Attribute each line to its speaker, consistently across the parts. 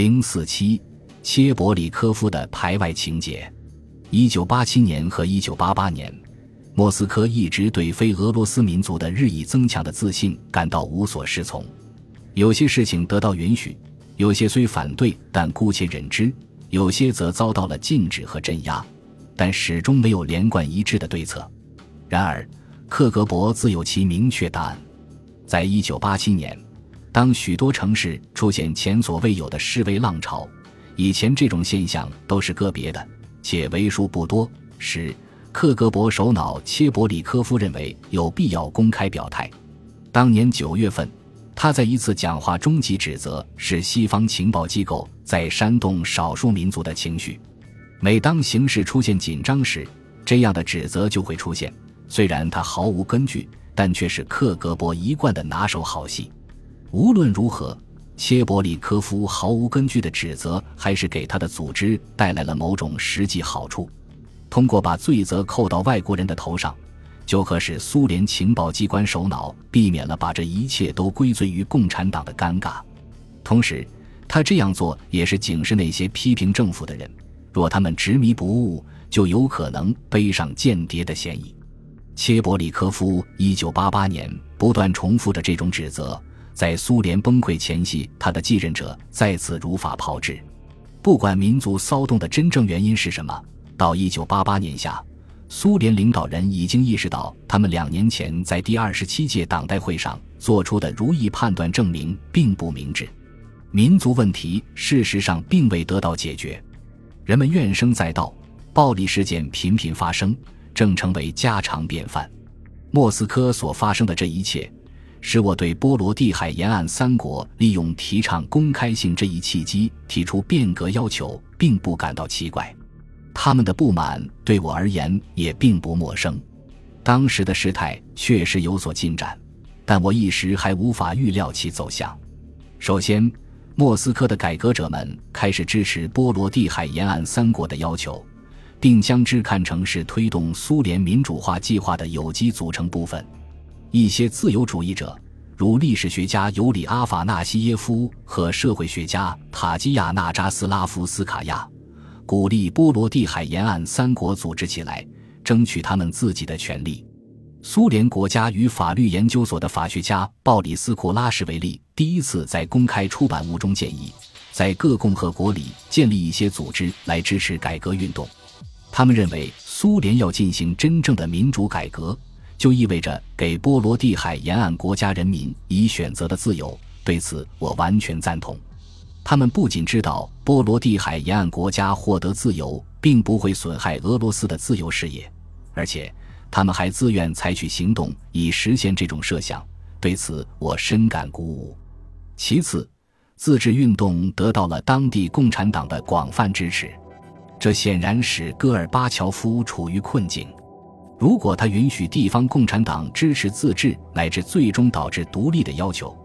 Speaker 1: 零四七，切伯里科夫的排外情节。一九八七年和一九八八年，莫斯科一直对非俄罗斯民族的日益增强的自信感到无所适从。有些事情得到允许，有些虽反对但姑且忍之；有些则遭到了禁止和镇压，但始终没有连贯一致的对策。然而，克格勃自有其明确答案。在一九八七年，当许多城市出现前所未有的示威浪潮，以前这种现象都是个别的。且为数不多时，克格勃首脑切伯里科夫认为有必要公开表态。当年九月份，他在一次讲话中即指责是西方情报机构在煽动少数民族的情绪。每当形势出现紧张时，这样的指责就会出现。虽然他毫无根据，但却是克格勃一贯的拿手好戏。无论如何。切伯里科夫毫无根据的指责，还是给他的组织带来了某种实际好处。通过把罪责扣到外国人的头上，就可使苏联情报机关首脑避免了把这一切都归罪于共产党的尴尬。同时，他这样做也是警示那些批评政府的人：若他们执迷不悟，就有可能背上间谍的嫌疑。切伯里科夫一九八八年不断重复着这种指责。在苏联崩溃前夕，他的继任者再次如法炮制。不管民族骚动的真正原因是什么，到1988年夏，苏联领导人已经意识到，他们两年前在第二十七届党代会上做出的如意判断证明并不明智。民族问题事实上并未得到解决，人们怨声载道，暴力事件频频发生，正成为家常便饭。莫斯科所发生的这一切。使我对波罗的海沿岸三国利用提倡公开性这一契机提出变革要求，并不感到奇怪。他们的不满对我而言也并不陌生。当时的事态确实有所进展，但我一时还无法预料其走向。首先，莫斯科的改革者们开始支持波罗的海沿岸三国的要求，并将之看成是推动苏联民主化计划的有机组成部分。一些自由主义者，如历史学家尤里阿法纳西耶夫和社会学家塔基亚纳扎斯拉夫斯卡娅，鼓励波罗的海沿岸三国组织起来，争取他们自己的权利。苏联国家与法律研究所的法学家鲍里斯库拉什维利第一次在公开出版物中建议，在各共和国里建立一些组织来支持改革运动。他们认为，苏联要进行真正的民主改革。就意味着给波罗的海沿岸国家人民以选择的自由，对此我完全赞同。他们不仅知道波罗的海沿岸国家获得自由并不会损害俄罗斯的自由事业，而且他们还自愿采取行动以实现这种设想，对此我深感鼓舞。其次，自治运动得到了当地共产党的广泛支持，这显然使戈尔巴乔夫处于困境。如果他允许地方共产党支持自治乃至最终导致独立的要求，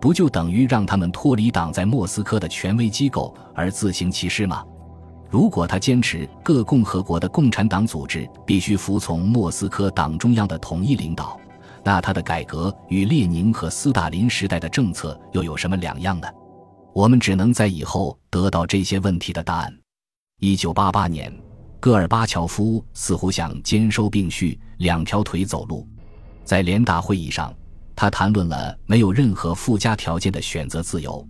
Speaker 1: 不就等于让他们脱离党在莫斯科的权威机构而自行其事吗？如果他坚持各共和国的共产党组织必须服从莫斯科党中央的统一领导，那他的改革与列宁和斯大林时代的政策又有什么两样呢？我们只能在以后得到这些问题的答案。一九八八年。戈尔巴乔夫似乎想兼收并蓄，两条腿走路。在联大会议上，他谈论了没有任何附加条件的选择自由，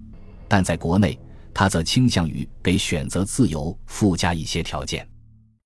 Speaker 1: 但在国内，他则倾向于给选择自由附加一些条件。